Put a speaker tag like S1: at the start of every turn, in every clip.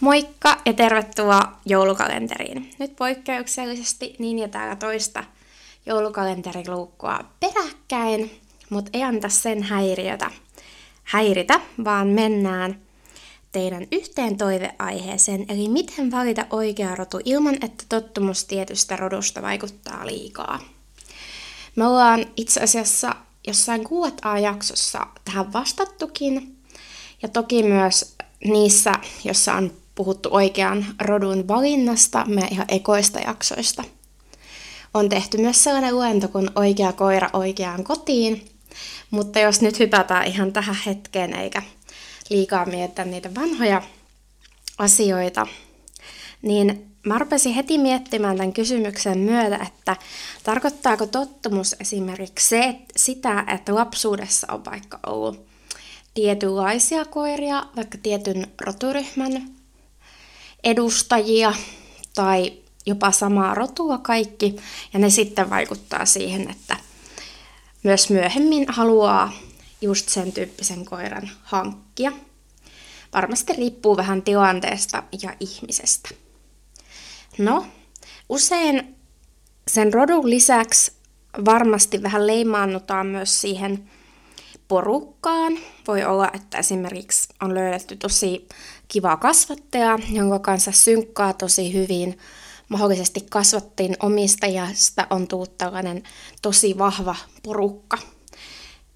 S1: Moikka ja tervetuloa joulukalenteriin. Nyt poikkeuksellisesti niin ja täällä toista joulukalenteriluukkua peräkkäin, mutta ei anta sen häiriötä, häiritä, vaan mennään teidän yhteen toiveaiheeseen, eli miten valita oikea rotu ilman, että tottumus tietystä rodusta vaikuttaa liikaa. Me ollaan itse asiassa jossain Q&A-jaksossa tähän vastattukin, ja toki myös niissä, jossa on puhuttu oikean rodun valinnasta meidän ihan ekoista jaksoista. On tehty myös sellainen luento kuin Oikea koira oikeaan kotiin, mutta jos nyt hypätään ihan tähän hetkeen eikä liikaa miettiä niitä vanhoja asioita, niin mä rupesin heti miettimään tämän kysymyksen myötä, että tarkoittaako tottumus esimerkiksi se, sitä, että lapsuudessa on vaikka ollut tietynlaisia koiria, vaikka tietyn roturyhmän edustajia tai jopa samaa rotua kaikki, ja ne sitten vaikuttaa siihen, että myös myöhemmin haluaa just sen tyyppisen koiran hankkia. Varmasti riippuu vähän tilanteesta ja ihmisestä. No, usein sen rodun lisäksi varmasti vähän leimaannutaan myös siihen porukkaan. Voi olla, että esimerkiksi on löydetty tosi kiva kasvattaja, jonka kanssa synkkaa tosi hyvin. Mahdollisesti kasvattiin omistajasta on tullut tällainen tosi vahva porukka.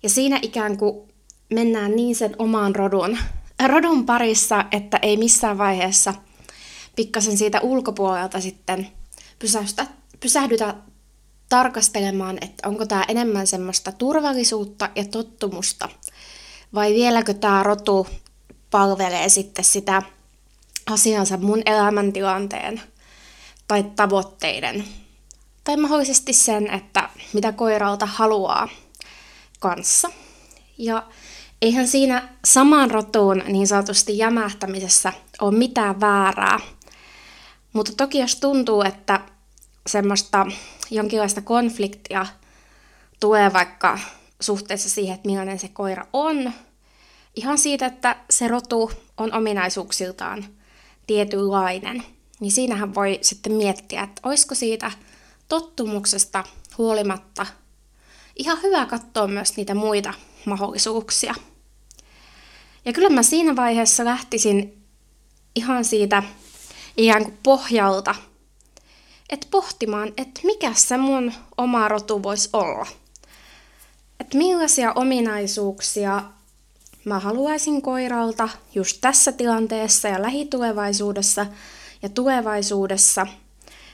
S1: Ja siinä ikään kuin mennään niin sen oman rodun, rodun parissa, että ei missään vaiheessa pikkasen siitä ulkopuolelta sitten pysähdytä tarkastelemaan, että onko tämä enemmän semmoista turvallisuutta ja tottumusta, vai vieläkö tämä rotu palvelee sitten sitä asiansa mun elämäntilanteen tai tavoitteiden, tai mahdollisesti sen, että mitä koiralta haluaa kanssa. Ja eihän siinä samaan rotuun niin sanotusti jämähtämisessä ole mitään väärää. Mutta toki jos tuntuu, että semmoista jonkinlaista konfliktia tulee vaikka suhteessa siihen, että millainen se koira on, ihan siitä, että se rotu on ominaisuuksiltaan tietynlainen, niin siinähän voi sitten miettiä, että olisiko siitä tottumuksesta huolimatta ihan hyvä katsoa myös niitä muita mahdollisuuksia. Ja kyllä mä siinä vaiheessa lähtisin ihan siitä ikään kuin pohjalta, että pohtimaan, että mikä se mun oma rotu voisi olla. Että millaisia ominaisuuksia mä haluaisin koiralta just tässä tilanteessa ja lähitulevaisuudessa ja tulevaisuudessa,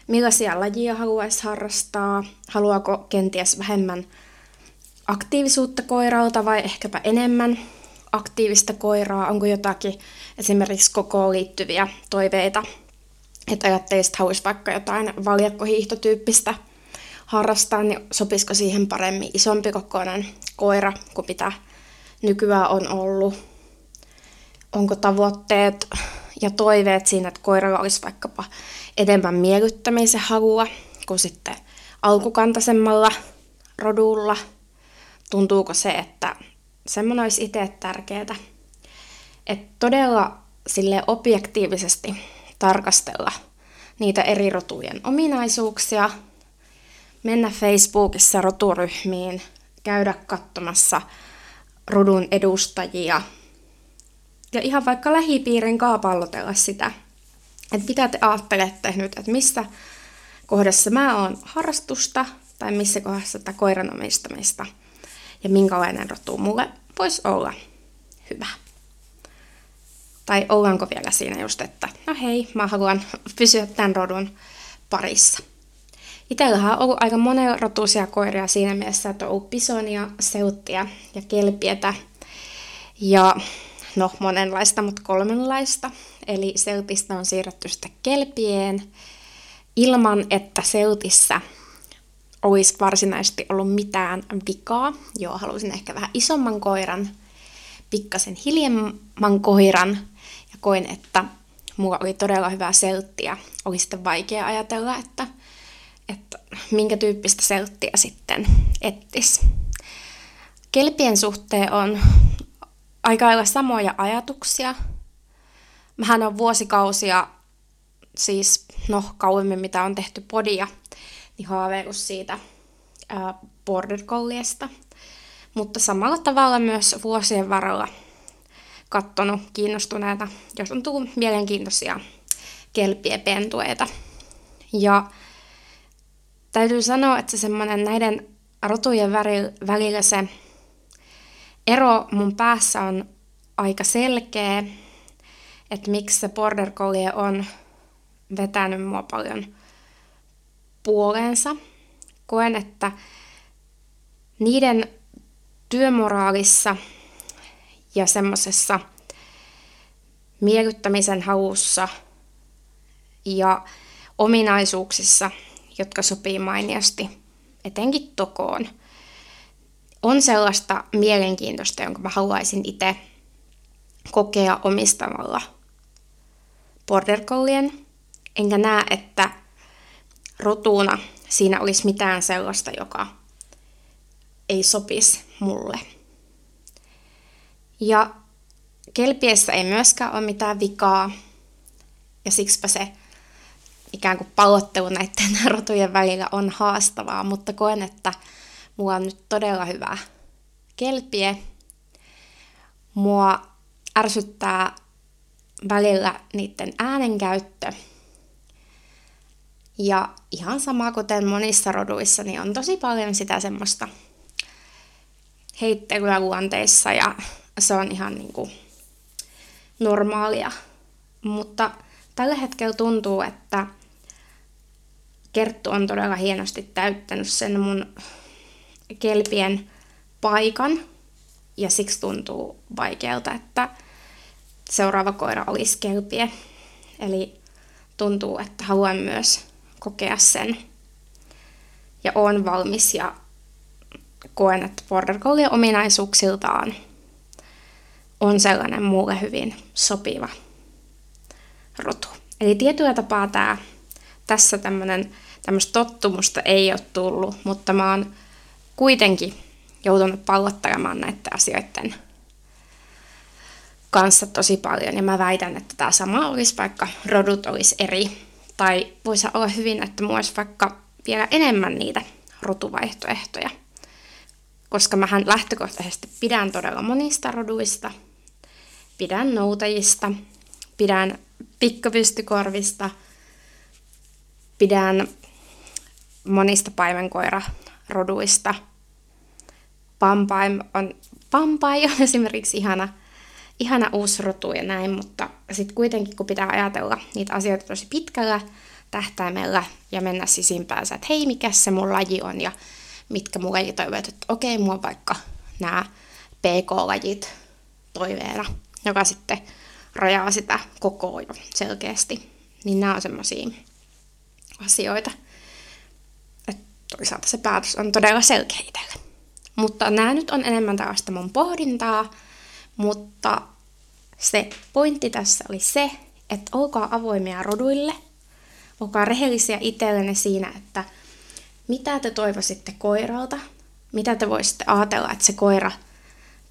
S1: millaisia lajia haluaisi harrastaa, haluaako kenties vähemmän aktiivisuutta koiralta vai ehkäpä enemmän aktiivista koiraa, onko jotakin esimerkiksi kokoon liittyviä toiveita, että ajattelisi, että haluaisi vaikka jotain valjakkohiihtotyyppistä harrastaa, niin sopisiko siihen paremmin isompi kokoinen koira kuin mitä nykyään on ollut? Onko tavoitteet ja toiveet siinä, että koiralla olisi vaikkapa enemmän miellyttämisen halua kuin sitten alkukantaisemmalla rodulla? Tuntuuko se, että semmoinen olisi itse tärkeää? Että todella sille objektiivisesti tarkastella niitä eri rotujen ominaisuuksia, mennä Facebookissa roturyhmiin, käydä katsomassa rodun edustajia ja ihan vaikka lähipiirin kaapallotella sitä, että mitä te ajattelette nyt, että missä kohdassa mä oon harrastusta tai missä kohdassa tätä koiran omistamista ja minkälainen rotu mulle voisi olla hyvä. Tai ollaanko vielä siinä just, että no hei, mä haluan pysyä tämän rodun parissa. Itsellähän on ollut aika monenrotuisia koiria siinä mielessä, että on ollut pisonia, seuttia ja kelpietä. Ja no monenlaista, mutta kolmenlaista. Eli seutista on siirretty sitten kelpieen ilman, että seutissä olisi varsinaisesti ollut mitään vikaa. Joo, halusin ehkä vähän isomman koiran, pikkasen hiljemman koiran koin, että mulla oli todella hyvä seltti ja oli sitten vaikea ajatella, että että minkä tyyppistä selttiä sitten ettis. Kelpien suhteen on aika lailla samoja ajatuksia. Mähän on vuosikausia, siis no kauemmin mitä on tehty podia, niin haaveillut siitä ää, Border Colliestä. Mutta samalla tavalla myös vuosien varrella kattonut kiinnostuneena, jos on tullut mielenkiintoisia kelpiepentueita. Ja täytyy sanoa, että se semmoinen näiden rotujen välillä se ero mun päässä on aika selkeä, että miksi se Border Collie on vetänyt mua paljon puoleensa. Koen, että niiden työmoraalissa ja semmoisessa miellyttämisen halussa ja ominaisuuksissa, jotka sopii mainiosti etenkin tokoon, on sellaista mielenkiintoista, jonka mä haluaisin itse kokea omistamalla border collien. Enkä näe, että rotuna siinä olisi mitään sellaista, joka ei sopisi mulle. Ja kelpiessä ei myöskään ole mitään vikaa, ja siksipä se ikään kuin pallottelu näiden rotujen välillä on haastavaa, mutta koen, että mulla on nyt todella hyvä kelpie. Mua ärsyttää välillä niiden äänenkäyttö. Ja ihan sama kuten monissa roduissa, niin on tosi paljon sitä semmoista heittelyä luonteissa ja se on ihan niin kuin normaalia. Mutta tällä hetkellä tuntuu, että Kerttu on todella hienosti täyttänyt sen mun kelpien paikan ja siksi tuntuu vaikealta, että seuraava koira olisi kelpie. Eli tuntuu, että haluan myös kokea sen ja on valmis ja koen, että Border Collie ominaisuuksiltaan on sellainen mulle hyvin sopiva rotu. Eli tietyllä tapaa tämä, tässä tämmöinen tämmöistä tottumusta ei ole tullut, mutta mä oon kuitenkin joutunut pallottelemaan näiden asioiden kanssa tosi paljon. Ja mä väitän, että tämä sama olisi, vaikka rodut olisi eri. Tai voisi olla hyvin, että mulla olisi vaikka vielä enemmän niitä rotuvaihtoehtoja. Koska mähän lähtökohtaisesti pidän todella monista roduista. Pidän noutajista, pidän pikkapystykorvista, pidän monista paimenkoiraroduista. Pampai on, Pampai on esimerkiksi ihana, ihana uusi rotu ja näin, mutta sitten kuitenkin kun pitää ajatella niitä asioita tosi pitkällä tähtäimellä ja mennä sisimpäänsä, että hei, mikä se mun laji on ja mitkä mun lajitoiveet, että okei, mua vaikka nämä PK-lajit toiveena, joka sitten rajaa sitä koko jo selkeästi. Niin nämä on semmoisia asioita, toisaalta se päätös on todella selkeä itselle. Mutta nämä nyt on enemmän tällaista mun pohdintaa, mutta se pointti tässä oli se, että olkaa avoimia roduille, olkaa rehellisiä itsellenne siinä, että mitä te toivoisitte koiralta, mitä te voisitte ajatella, että se koira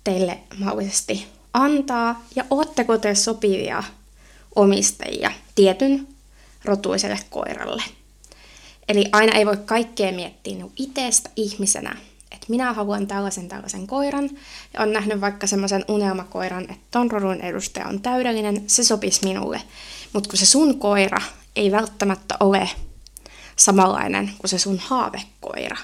S1: teille mahdollisesti antaa, ja ootteko te sopivia omistajia tietyn rotuiselle koiralle. Eli aina ei voi kaikkea miettiä niin itsestä ihmisenä, että minä haluan tällaisen tällaisen koiran, ja on nähnyt vaikka semmoisen unelmakoiran, että ton rodun edustaja on täydellinen, se sopisi minulle. Mutta kun se sun koira ei välttämättä ole samanlainen kuin se sun haavekoira.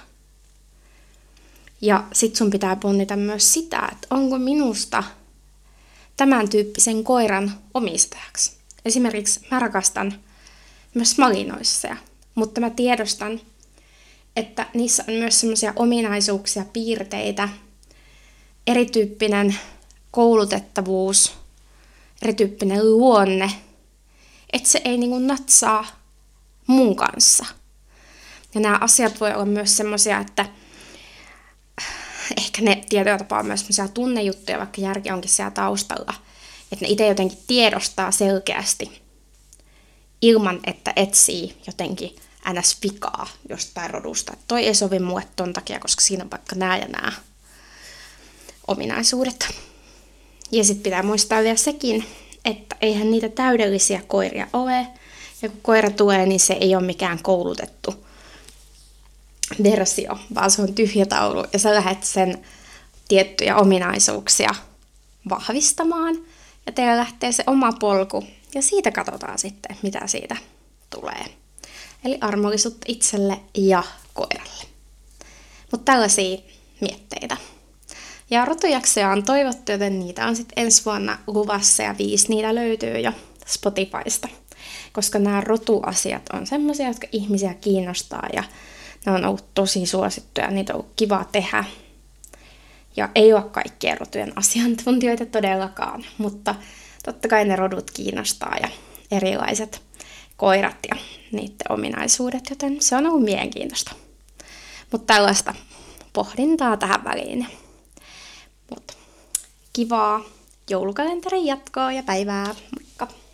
S1: Ja sit sun pitää punnita myös sitä, että onko minusta tämän tyyppisen koiran omistajaksi. Esimerkiksi mä rakastan myös malinoissa mutta mä tiedostan, että niissä on myös semmoisia ominaisuuksia, piirteitä, erityyppinen koulutettavuus, erityyppinen luonne, että se ei niinku natsaa mun kanssa. Ja nämä asiat voi olla myös semmoisia, että ehkä ne tietyllä tapaa myös semmoisia tunnejuttuja, vaikka järki onkin siellä taustalla, että ne itse jotenkin tiedostaa selkeästi ilman, että etsii jotenkin ns. vikaa jostain rodusta. Että toi ei sovi mulle ton takia, koska siinä on vaikka nämä ja nämä ominaisuudet. Ja sitten pitää muistaa vielä sekin, että eihän niitä täydellisiä koiria ole. Ja kun koira tulee, niin se ei ole mikään koulutettu versio, vaan se on tyhjä taulu ja sä lähdet sen tiettyjä ominaisuuksia vahvistamaan ja teillä lähtee se oma polku ja siitä katsotaan sitten, mitä siitä tulee. Eli armollisuutta itselle ja koiralle. Mutta tällaisia mietteitä. Ja rotujaksoja on toivottu, joten niitä on sitten ensi vuonna luvassa ja viisi niitä löytyy jo Spotifysta. Koska nämä rotuasiat on semmoisia, jotka ihmisiä kiinnostaa ja ne on ollut tosi suosittuja, niitä on ollut kiva tehdä. Ja ei ole kaikkien rotujen asiantuntijoita todellakaan, mutta totta kai ne rodut kiinnostaa ja erilaiset koirat ja niiden ominaisuudet, joten se on ollut mielenkiintoista. Mutta tällaista pohdintaa tähän väliin. Mutta kivaa joulukalenterin jatkoa ja päivää. Moi!